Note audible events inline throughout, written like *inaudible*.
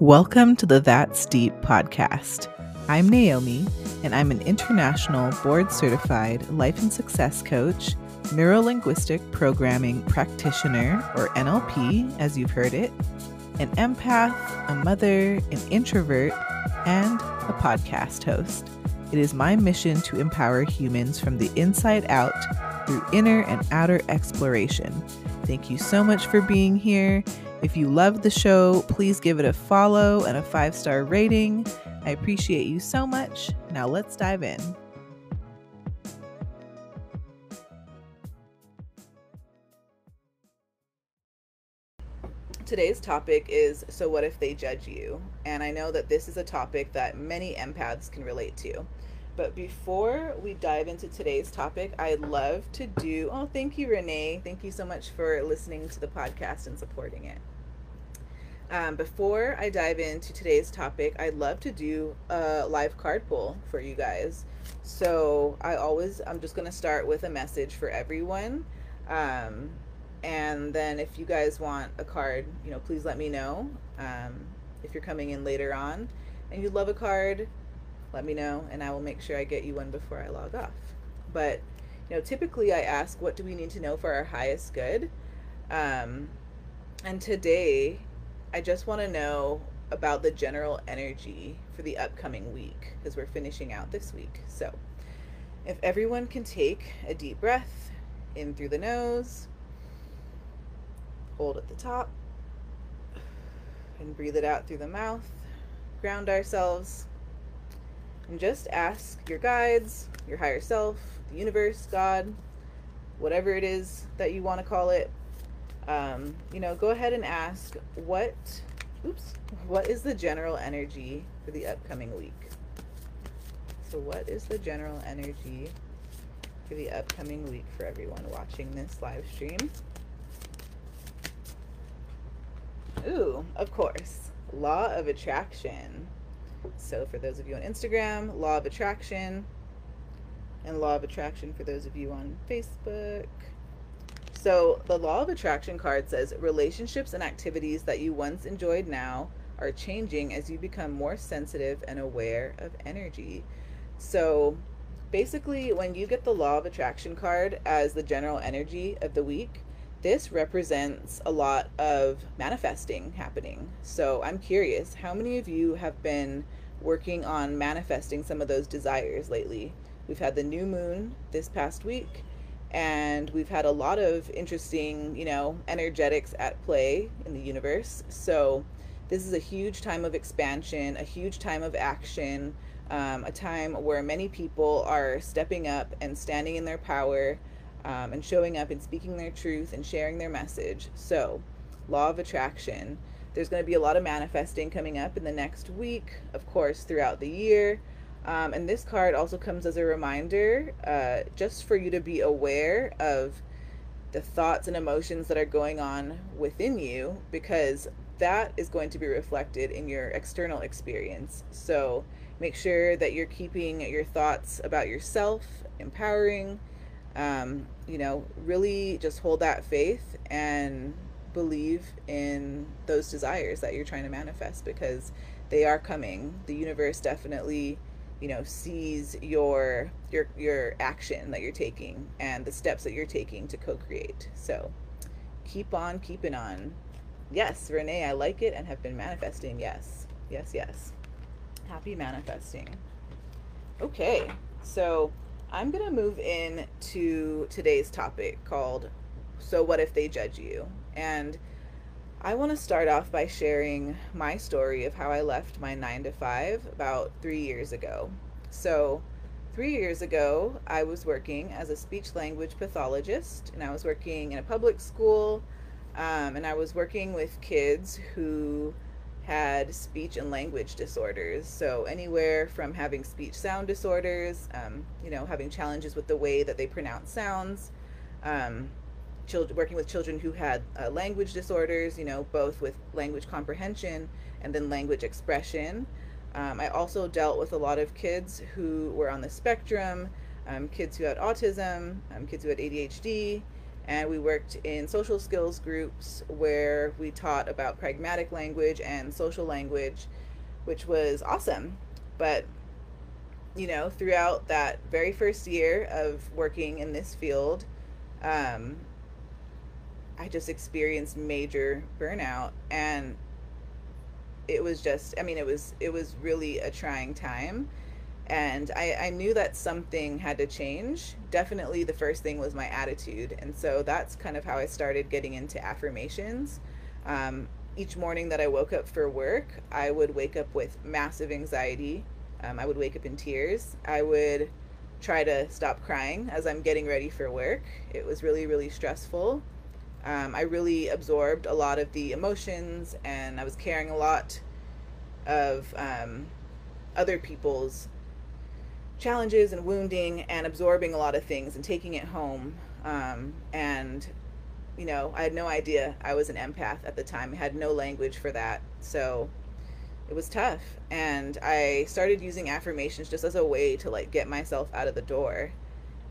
Welcome to the That's Deep podcast. I'm Naomi, and I'm an international board certified life and success coach, neurolinguistic programming practitioner, or NLP, as you've heard it, an empath, a mother, an introvert, and a podcast host. It is my mission to empower humans from the inside out through inner and outer exploration. Thank you so much for being here if you love the show, please give it a follow and a five star rating. I appreciate you so much. Now let's dive in. Today's topic is So What If They Judge You? And I know that this is a topic that many empaths can relate to. But before we dive into today's topic, I'd love to do. Oh, thank you, Renee. Thank you so much for listening to the podcast and supporting it. Um, before I dive into today's topic, I'd love to do a live card pull for you guys. So I always, I'm just going to start with a message for everyone. Um, and then if you guys want a card, you know, please let me know. Um, if you're coming in later on and you love a card, let me know and I will make sure I get you one before I log off. But, you know, typically I ask, what do we need to know for our highest good? Um, and today I just want to know about the general energy for the upcoming week because we're finishing out this week. So, if everyone can take a deep breath in through the nose, hold at the top, and breathe it out through the mouth, ground ourselves, and just ask your guides, your higher self, the universe, God, whatever it is that you want to call it, um, you know, go ahead and ask what, oops, what is the general energy for the upcoming week? So, what is the general energy for the upcoming week for everyone watching this live stream? Ooh, of course, law of attraction. So, for those of you on Instagram, law of attraction, and law of attraction for those of you on Facebook. So, the law of attraction card says relationships and activities that you once enjoyed now are changing as you become more sensitive and aware of energy. So, basically, when you get the law of attraction card as the general energy of the week, this represents a lot of manifesting happening. So, I'm curious, how many of you have been working on manifesting some of those desires lately? We've had the new moon this past week and we've had a lot of interesting, you know, energetics at play in the universe. So, this is a huge time of expansion, a huge time of action, um, a time where many people are stepping up and standing in their power um, and showing up and speaking their truth and sharing their message. So, law of attraction. There's going to be a lot of manifesting coming up in the next week, of course, throughout the year. Um, and this card also comes as a reminder uh, just for you to be aware of the thoughts and emotions that are going on within you because that is going to be reflected in your external experience. So make sure that you're keeping your thoughts about yourself empowering. Um, you know, really just hold that faith and believe in those desires that you're trying to manifest because they are coming. The universe definitely you know sees your your your action that you're taking and the steps that you're taking to co-create. So keep on keeping on. Yes renee i like it and have been manifesting. Yes yes yes. Happy manifesting. Okay so i'm gonna move in to today's topic called so what if they judge you? And I want to start off by sharing my story of how I left my nine to five about three years ago. So, three years ago, I was working as a speech language pathologist, and I was working in a public school, um, and I was working with kids who had speech and language disorders. So, anywhere from having speech sound disorders, um, you know, having challenges with the way that they pronounce sounds. Um, children, working with children who had uh, language disorders, you know, both with language comprehension and then language expression. Um, I also dealt with a lot of kids who were on the spectrum, um, kids who had autism, um, kids who had ADHD, and we worked in social skills groups where we taught about pragmatic language and social language, which was awesome. But you know, throughout that very first year of working in this field, um, I just experienced major burnout and it was just I mean it was it was really a trying time and I, I knew that something had to change. Definitely the first thing was my attitude. And so that's kind of how I started getting into affirmations. Um, each morning that I woke up for work, I would wake up with massive anxiety. Um, I would wake up in tears. I would try to stop crying as I'm getting ready for work. It was really, really stressful. Um, I really absorbed a lot of the emotions and I was carrying a lot of um, other people's challenges and wounding and absorbing a lot of things and taking it home. Um, and, you know, I had no idea I was an empath at the time. I had no language for that. So it was tough. And I started using affirmations just as a way to like get myself out of the door.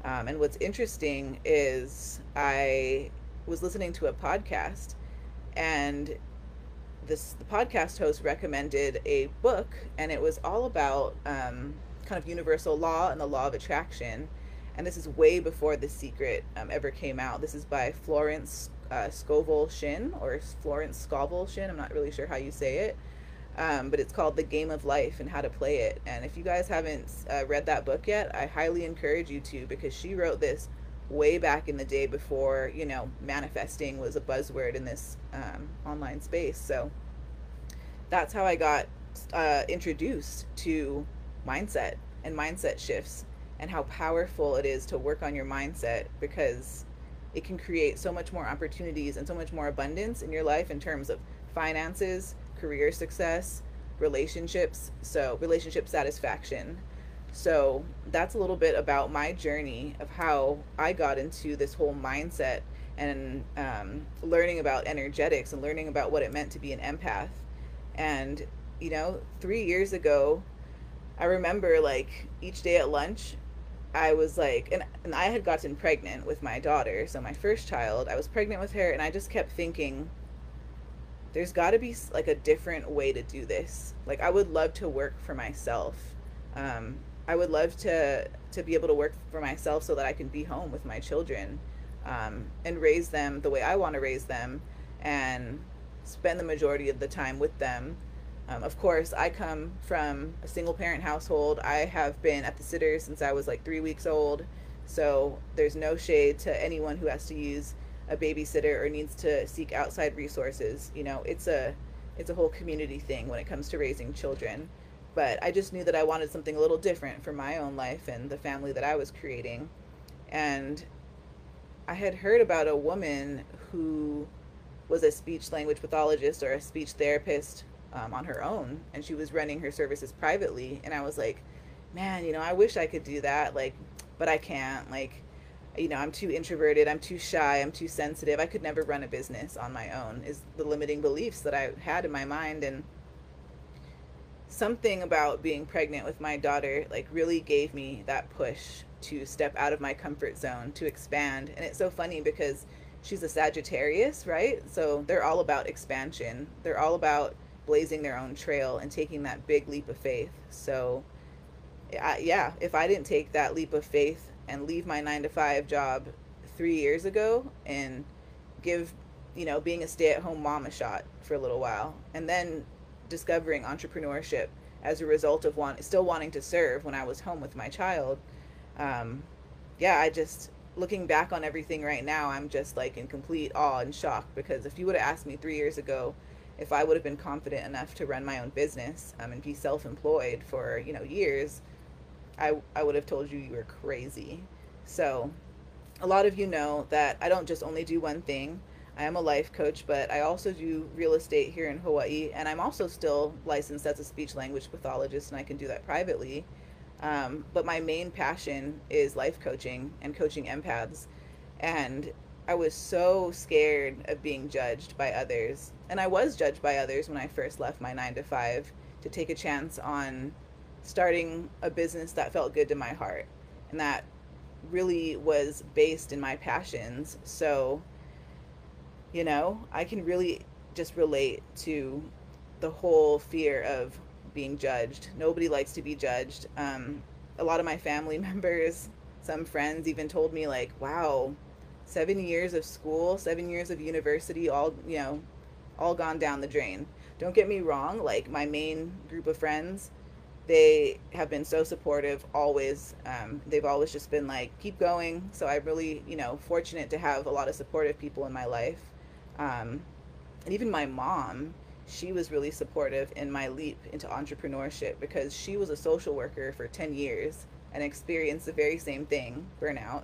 Um, and what's interesting is I was listening to a podcast and this the podcast host recommended a book and it was all about um, kind of universal law and the law of attraction. And this is way before The Secret um, ever came out. This is by Florence uh, Scovel Shinn or Florence Scovel Shinn. I'm not really sure how you say it. Um, but it's called The Game of Life and How to Play It. And if you guys haven't uh, read that book yet, I highly encourage you to because she wrote this way back in the day before, you know, manifesting was a buzzword in this um, online space. So that's how I got uh, introduced to mindset and mindset shifts and how powerful it is to work on your mindset because it can create so much more opportunities and so much more abundance in your life in terms of finances, career success, relationships, so relationship satisfaction. So that's a little bit about my journey of how I got into this whole mindset and um, learning about energetics and learning about what it meant to be an empath. And, you know, three years ago, I remember like each day at lunch, I was like, and, and I had gotten pregnant with my daughter, so my first child. I was pregnant with her, and I just kept thinking, there's got to be like a different way to do this. Like, I would love to work for myself. Um, I would love to to be able to work for myself so that I can be home with my children um, and raise them the way I want to raise them and spend the majority of the time with them um, of course, I come from a single parent household. I have been at the sitter since I was like three weeks old. So there's no shade to anyone who has to use a babysitter or needs to seek outside resources. You know, it's a it's a whole community thing when it comes to raising children. But I just knew that I wanted something a little different for my own life and the family that I was creating. And I had heard about a woman who was a speech language pathologist or a speech therapist um, on her own and she was running her services privately and i was like man you know i wish i could do that like but i can't like you know i'm too introverted i'm too shy i'm too sensitive i could never run a business on my own is the limiting beliefs that i had in my mind and something about being pregnant with my daughter like really gave me that push to step out of my comfort zone to expand. And it's so funny because she's a sagittarius right? So they're all about expansion. They're all about blazing their own trail and taking that big leap of faith. So, I, yeah, if I didn't take that leap of faith and leave my nine to five job three years ago and give, you know, being a stay at home mom a shot for a little while, and then discovering entrepreneurship as a result of want, still wanting to serve when I was home with my child. Um, yeah, I just looking back on everything right now, I'm just like in complete awe and shock because if you would have asked me three years ago if I would have been confident enough to run my own business um, and be self-employed for you know years, I I would have told you you were crazy. So, a lot of you know that I don't just only do one thing. I am a life coach, but I also do real estate here in Hawaii, and I'm also still licensed as a speech language pathologist, and I can do that privately. Um, but my main passion is life coaching and coaching empaths, and I was so scared of being judged by others. And I was judged by others when I first left my nine to five to take a chance on starting a business that felt good to my heart and that really was based in my passions. So, you know, I can really just relate to the whole fear of being judged. Nobody likes to be judged. Um, a lot of my family *laughs* members, some friends even told me, like, wow, seven years of school, seven years of university, all, you know, all gone down the drain. Don't get me wrong, like, my main group of friends, they have been so supportive always. Um, they've always just been like, keep going. So I'm really, you know, fortunate to have a lot of supportive people in my life. Um, and even my mom, she was really supportive in my leap into entrepreneurship because she was a social worker for 10 years and experienced the very same thing, burnout,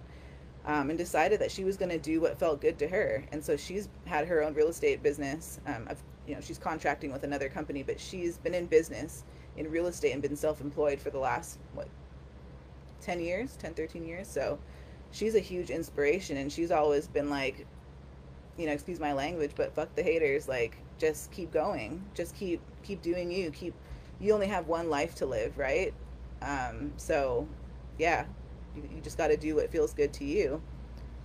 um, and decided that she was going to do what felt good to her. And so she's had her own real estate business. Um, of, you know, she's contracting with another company, but she's been in business in real estate and been self-employed for the last what 10 years 10 13 years so she's a huge inspiration and she's always been like you know excuse my language but fuck the haters like just keep going. Just keep keep doing you. Keep you only have one life to live right? Um, so yeah you, you just got to do what feels good to you.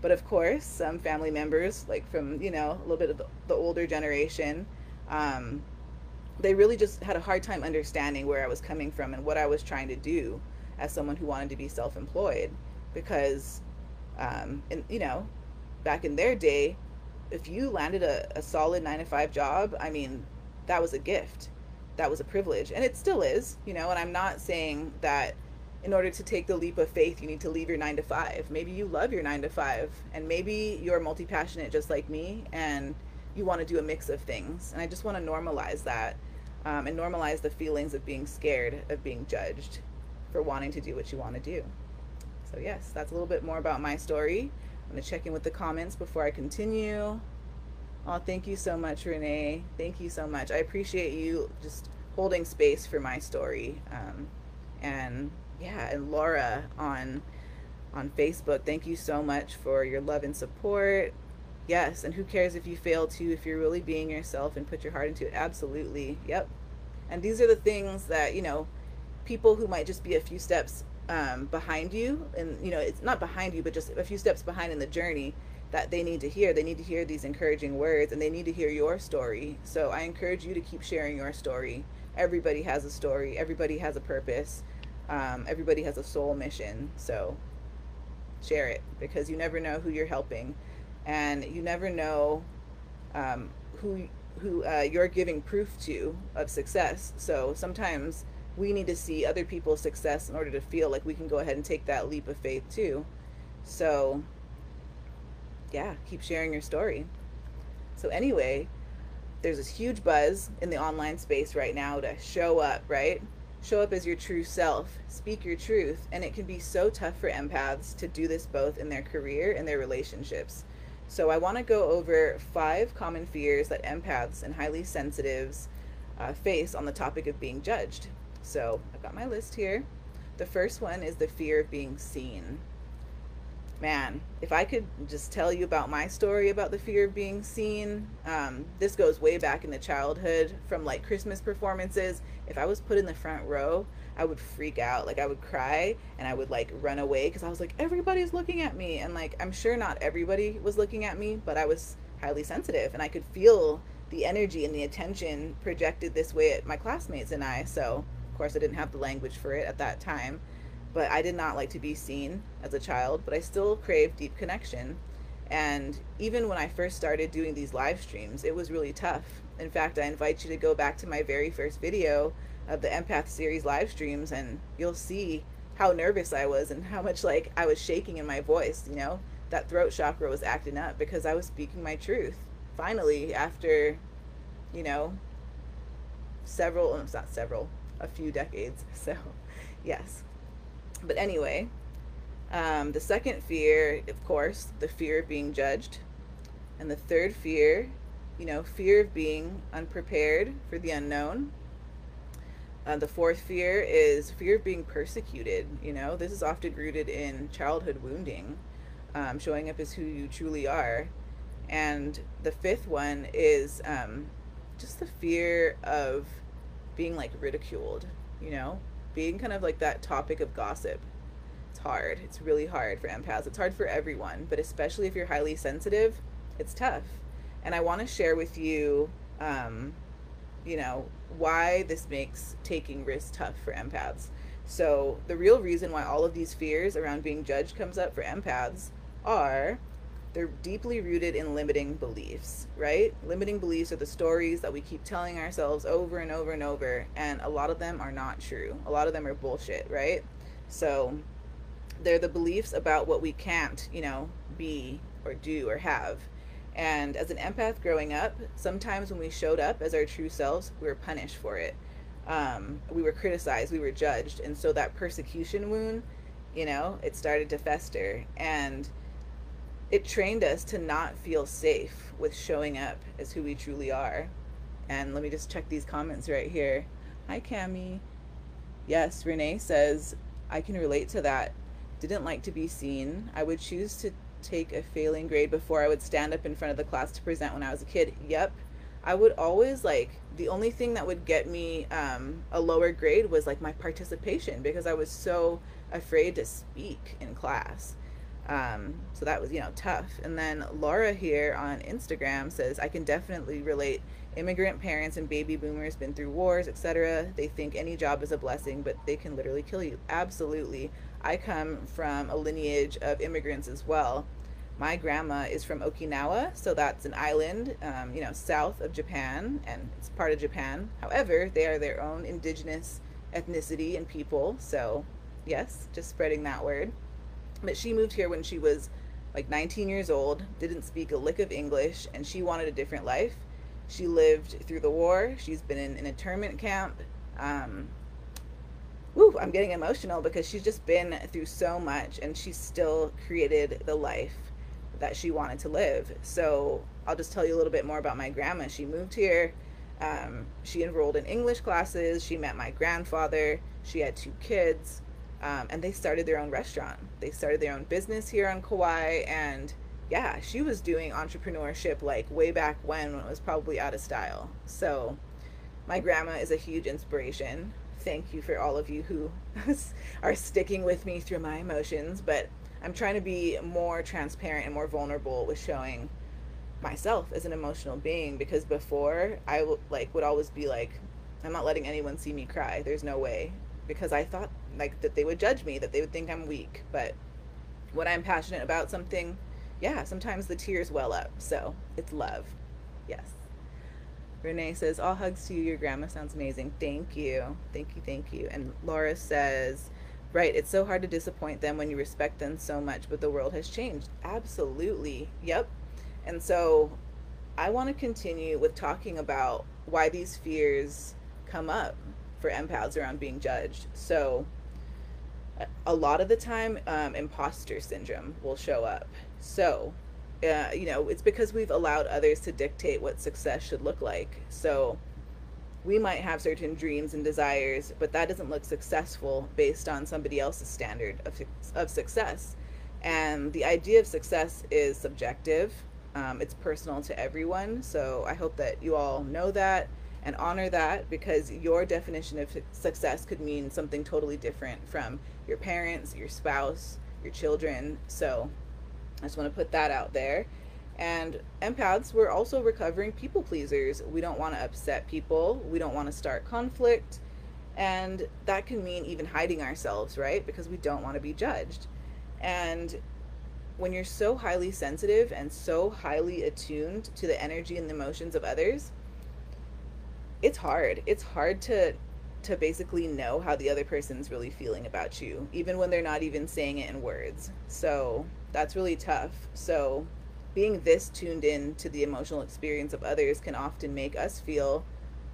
But of course some family members like from you know a little bit of the, the older generation um, they really just had a hard time understanding where I was coming from and what I was trying to do as someone who wanted to be self-employed. Because um, and you know back in their day if you landed a, a solid nine to five job i mean that was a gift that was a privilege and it still is you know and i'm not saying that in order to take the leap of faith you need to leave your nine to five maybe you love your nine to five and maybe you're multi-passionate just like me and you want to do a mix of things and i just want to normalize that um, and normalize the feelings of being scared of being judged for wanting to do what you want to do. So, yes, that's a little bit more about my story. I'm going to check in with the comments before I continue. Oh, thank you so much, Renee. Thank you so much. I appreciate you just holding space for my story. Um, and yeah, and Laura on on Facebook, thank you so much for your love and support. Yes, and who cares if you fail to, if you're really being yourself and put your heart into it? Absolutely. Yep. And these are the things that, you know, people who might just be a few steps um, behind you, and, you know, it's not behind you, but just a few steps behind in the journey that they need to hear. They need to hear these encouraging words and they need to hear your story. So I encourage you to keep sharing your story. Everybody has a story, everybody has a purpose, um, everybody has a soul mission. So share it because you never know who you're helping and you never know um, who who uh, you're giving proof to of success. So sometimes we need to see other people's success in order to feel like we can go ahead and take that leap of faith too. So yeah, keep sharing your story. So anyway, there's this huge buzz in the online space right now to show up, right? Show up as your true self, speak your truth, and it can be so tough for empaths to do this both in their career and their relationships. So I want to go over five common fears that empaths and highly sensitives uh, face on the topic of being judged. So I've got my list here. The first one is the fear of being seen. Man, if I could just tell you about my story about the fear of being seen, um, this goes way back in the childhood from like Christmas performances. If I was put in the front row, I would freak out. Like I would cry and I would like run away because I was like, everybody's looking at me. And like, I'm sure not everybody was looking at me, but I was highly sensitive and I could feel the energy and the attention projected this way at my classmates and I. So, course, I didn't have the language for it at that time, but I did not like to be seen as a child, but I still craved deep connection. And even when I first started doing these live streams, it was really tough. In fact, I invite you to go back to my very first video of the empath series live streams and you'll see how nervous I was and how much like I was shaking in my voice, you know? That throat chakra was acting up because I was speaking my truth. Finally, after, you know, several, oh, it's not several, a few decades. *laughs* So, yes. But anyway, um, the second fear, of course, the fear of being judged. And the third fear, you know, fear of being unprepared for the unknown uh, the fourth fear is fear of being persecuted. You know, this is often rooted in childhood wounding, um, showing up as who you truly are. And the fifth one is um, just the fear of being like ridiculed, you know, being kind of like that topic of gossip. It's hard. It's really hard for empaths. It's hard for everyone, but especially if you're highly sensitive, it's tough. And I want to share with you, um, you know, why this makes taking risks tough for empaths. So, the real reason why all of these fears around being judged comes up for empaths are they're deeply rooted in limiting beliefs, right? Limiting beliefs are the stories that we keep telling ourselves over and over and over, and a lot of them are not true. A lot of them are bullshit, right? So they're the beliefs about what we can't, you know, be or do or have. And as an empath growing up, sometimes when we showed up as our true selves, we were punished for it. Um, we were criticized, we were judged. And so that persecution wound, you know, it started to fester. And it trained us to not feel safe with showing up as who we truly are. And let me just check these comments right here. Hi, Cami. Yes, Renee says, I can relate to that. Didn't like to be seen. I would choose to take a failing grade before I would stand up in front of the class to present when I was a kid. Yep. I would always like, the only thing that would get me um, a lower grade was like my participation because I was so afraid to speak in class. Um, so that was, you know, tough. And then Laura here on Instagram says, I can definitely relate. Immigrant parents and baby boomers been through wars, etc. They think any job is a blessing, but they can literally kill you. Absolutely. I come from a lineage of immigrants as well. My grandma is from Okinawa, so that's an island, um, you know, south of Japan, and it's part of Japan. However, they are their own indigenous ethnicity and people. So, yes, just spreading that word. But she moved here when she was like 19 years old, didn't speak a lick of English, and she wanted a different life. She lived through the war. She's been in an internment camp. Um, woo, I'm getting emotional because she's just been through so much and she still created the life that she wanted to live. So I'll just tell you a little bit more about my grandma. She moved here. Um, she enrolled in English classes. She met my grandfather. She had two kids um, and they started their own restaurant. They started their own business here on Kauai, and yeah, she was doing entrepreneurship like way back when, when it was probably out of style. So, my grandma is a huge inspiration. Thank you for all of you who *laughs* are sticking with me through my emotions, but I'm trying to be more transparent and more vulnerable with showing myself as an emotional being because before I like would always be like I'm not letting anyone see me cry. There's no way because I thought like that they would judge me, that they would think I'm weak. But when I'm passionate about something, yeah, sometimes the tears well up. So it's love. Yes. Renee says, All hugs to you. Your grandma sounds amazing. Thank you. Thank you. Thank you. And Laura says, Right, it's so hard to disappoint them when you respect them so much, but the world has changed. Absolutely. Yep. And so I want to continue with talking about why these fears come up for empaths around being judged. So, a lot of the time, um, imposter syndrome will show up. So, uh, you know, it's because we've allowed others to dictate what success should look like. So, we might have certain dreams and desires, but that doesn't look successful based on somebody else's standard of, of success. And the idea of success is subjective, um, it's personal to everyone. So, I hope that you all know that and honor that because your definition of success could mean something totally different from your parents, your spouse, your children. So I just want to put that out there. And empaths, we're also recovering people pleasers. We don't want to upset people, we don't want to start conflict. And that can mean even hiding ourselves, right? Because we don't want to be judged. And when you're so highly sensitive and so highly attuned to the energy and the emotions of others, it's hard. It's hard to to basically know how the other person's really feeling about you, even when they're not even saying it in words. So that's really tough. So being this tuned in to the emotional experience of others can often make us feel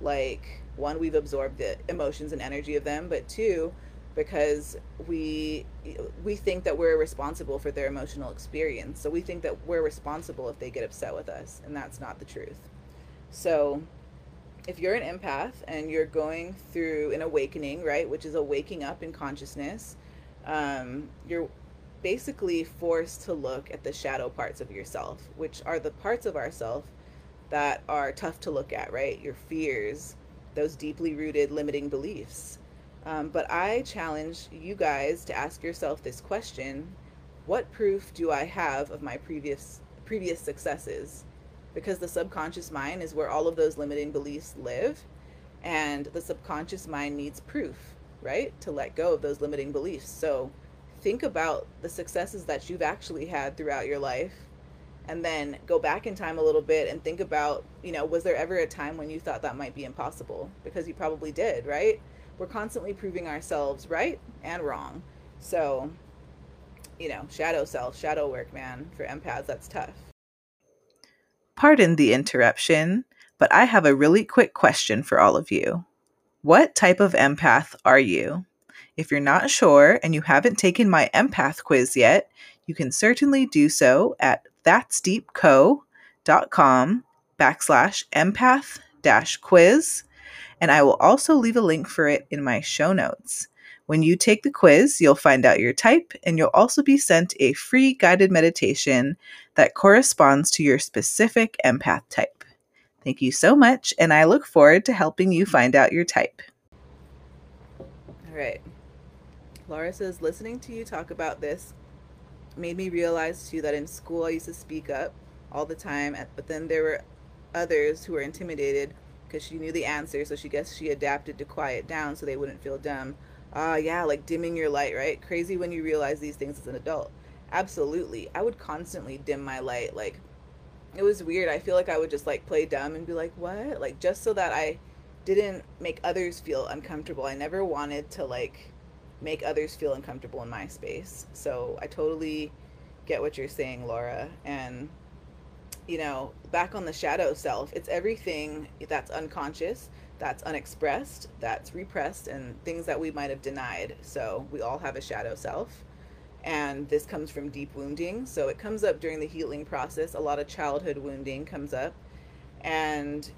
like one, we've absorbed the emotions and energy of them, but two, because we we think that we're responsible for their emotional experience. So we think that we're responsible if they get upset with us, and that's not the truth. So if you're an empath and you're going through an awakening, right, which is a waking up in consciousness, um, you're basically forced to look at the shadow parts of yourself, which are the parts of ourself that are tough to look at, right? Your fears, those deeply rooted limiting beliefs. Um, but I challenge you guys to ask yourself this question what proof do I have of my previous previous successes? Because the subconscious mind is where all of those limiting beliefs live, and the subconscious mind needs proof, right? To let go of those limiting beliefs. So think about the successes that you've actually had throughout your life and then go back in time a little bit and think about, you know, was there ever a time when you thought that might be impossible? Because you probably did, right? We're constantly proving ourselves right and wrong. So you know, shadow self, shadow work, man. For empaths, that's tough. Pardon the interruption, but I have a really quick question for all of you. What type of empath are you? If you're not sure and you haven't taken my empath quiz yet, you can certainly do so at that'sdeepco.com backslash empath dash quiz, and I will also leave a link for it in my show notes. When you take the quiz, you'll find out your type, and you'll also be sent a free guided meditation that corresponds to your specific empath type. Thank you so much, and I look forward to helping you find out your type. All right. Laura says, listening to you talk about this made me realize too that in school I used to speak up all the time, but then there were others who were intimidated because she knew the answer, so she guessed she adapted to quiet down so they wouldn't feel dumb uh yeah like dimming your light right? Crazy when you realize these things as an adult. Absolutely. I would constantly dim my light like it was weird. I feel like i would just like play dumb and be like what? Like just so that i didn't make others feel uncomfortable. I never wanted to like make others feel uncomfortable in my space. So i totally get what you're saying laura. And you know back on the shadow self it's everything that's unconscious that's unexpressed, that's repressed, and things that we might have denied. So we all have a shadow self. And this comes from deep wounding. So it comes up during the healing process. A lot of childhood wounding comes up. And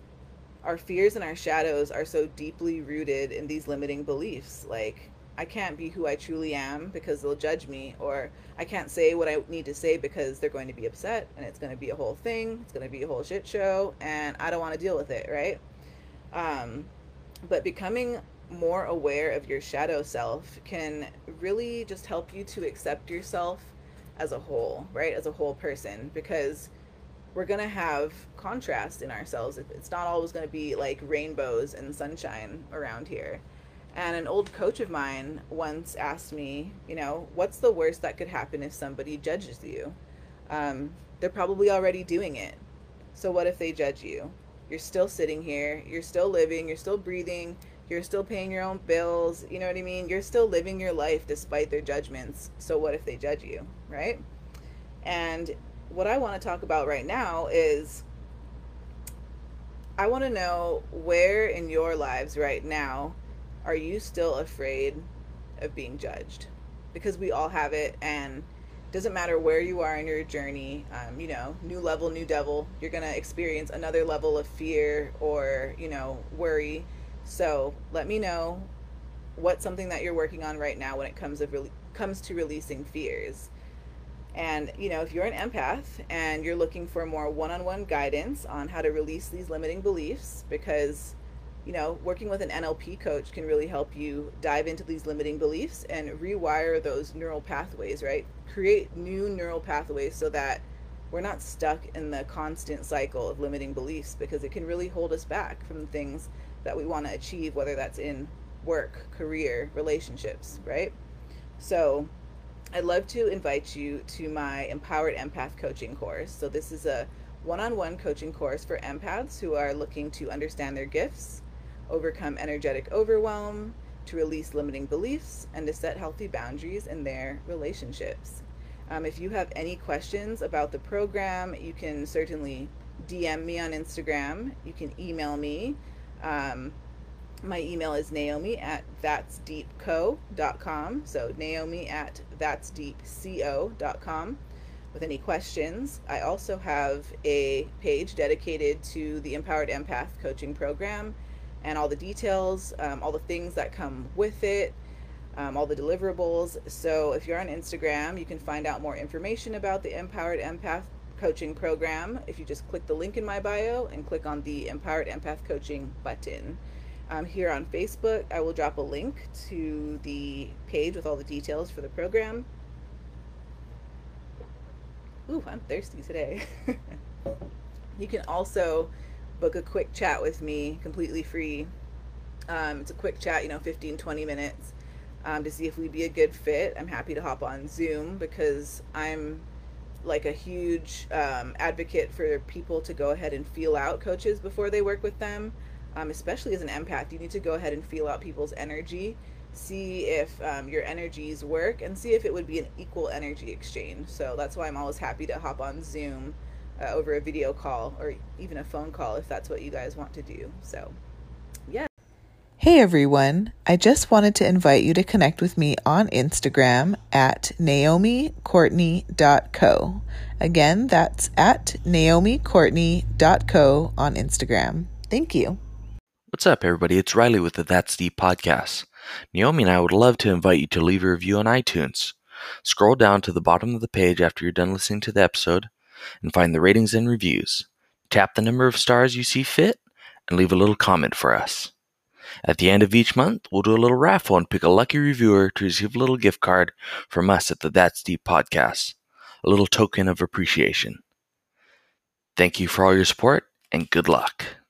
our fears and our shadows are so deeply rooted in these limiting beliefs. Like, I can't be who I truly am because they'll judge me, or I can't say what I need to say because they're going to be upset and it's going to be a whole thing. It's going to be a whole shit show, and I don't want to deal with it, right? Um, but becoming more aware of your shadow self can really just help you to accept yourself as a whole, right? As a whole person, because we're going to have contrast in ourselves. It's not always going to be like rainbows and sunshine around here. And an old coach of mine once asked me, you know, what's the worst that could happen if somebody judges you? Um, they're probably already doing it. So what if they judge you? You're still sitting here. You're still living. You're still breathing. You're still paying your own bills. You know what I mean? You're still living your life despite their judgments. So, what if they judge you, right? And what I want to talk about right now is I want to know where in your lives right now are you still afraid of being judged? Because we all have it. And doesn't matter where you are in your journey um, you know new level new devil you're gonna experience another level of fear or you know worry. So let me know what's something that you're working on right now when it comes of re- comes to releasing fears. And you know if you're an empath and you're looking for more one-on-one guidance on how to release these limiting beliefs because you know, working with an NLP coach can really help you dive into these limiting beliefs and rewire those neural pathways, right? Create new neural pathways so that we're not stuck in the constant cycle of limiting beliefs because it can really hold us back from the things that we want to achieve, whether that's in work, career, relationships, right? So, I'd love to invite you to my Empowered Empath coaching course. So, this is a one on one coaching course for empaths who are looking to understand their gifts overcome energetic overwhelm, to release limiting beliefs, and to set healthy boundaries in their relationships. Um, if you have any questions about the program, you can certainly DM me on Instagram. You can email me. Um, my email is naomi at that'sdeepco.com. So naomi at that'sdeepco.com with any questions. I also have a page dedicated to the Empowered Empath coaching program and all the details, um, all the things that come with it, um, all the deliverables. So if you're on Instagram, you can find out more information about the Empowered Empath Coaching Program if you just click the link in my bio and click on the Empowered Empath Coaching button. Um, here on Facebook, I will drop a link to the page with all the details for the program. Ooh, I'm thirsty today. *laughs* you can also book a quick chat with me completely free. Um, it's a quick chat, you know, 15, 20 minutes um, to see if we'd be a good fit. I'm happy to hop on Zoom because I'm like a huge um, advocate for people to go ahead and feel out coaches before they work with them. Um, especially as an empath, you need to go ahead and feel out people's energy, see if um, your energies work, and see if it would be an equal energy exchange. So that's why I'm always happy to hop on Zoom uh, over a video call or even a phone call if that's what you guys want to do. So, yeah. Hey everyone, I just wanted to invite you to connect with me on Instagram at naomicourtney.co. Again, that's at naomicourtney.co on Instagram. Thank you. What's up, everybody? It's Riley with the That's Deep podcast. Naomi and I would love to invite you to leave a review on iTunes. Scroll down to the bottom of the page after you're done listening to the episode and find the ratings and reviews. Tap the number of stars you see fit and leave a little comment for us. At the end of each month, we'll do a little raffle and pick a lucky reviewer to receive a little gift card from us at the That's Deep podcast, a little token of appreciation. Thank you for all your support and good luck.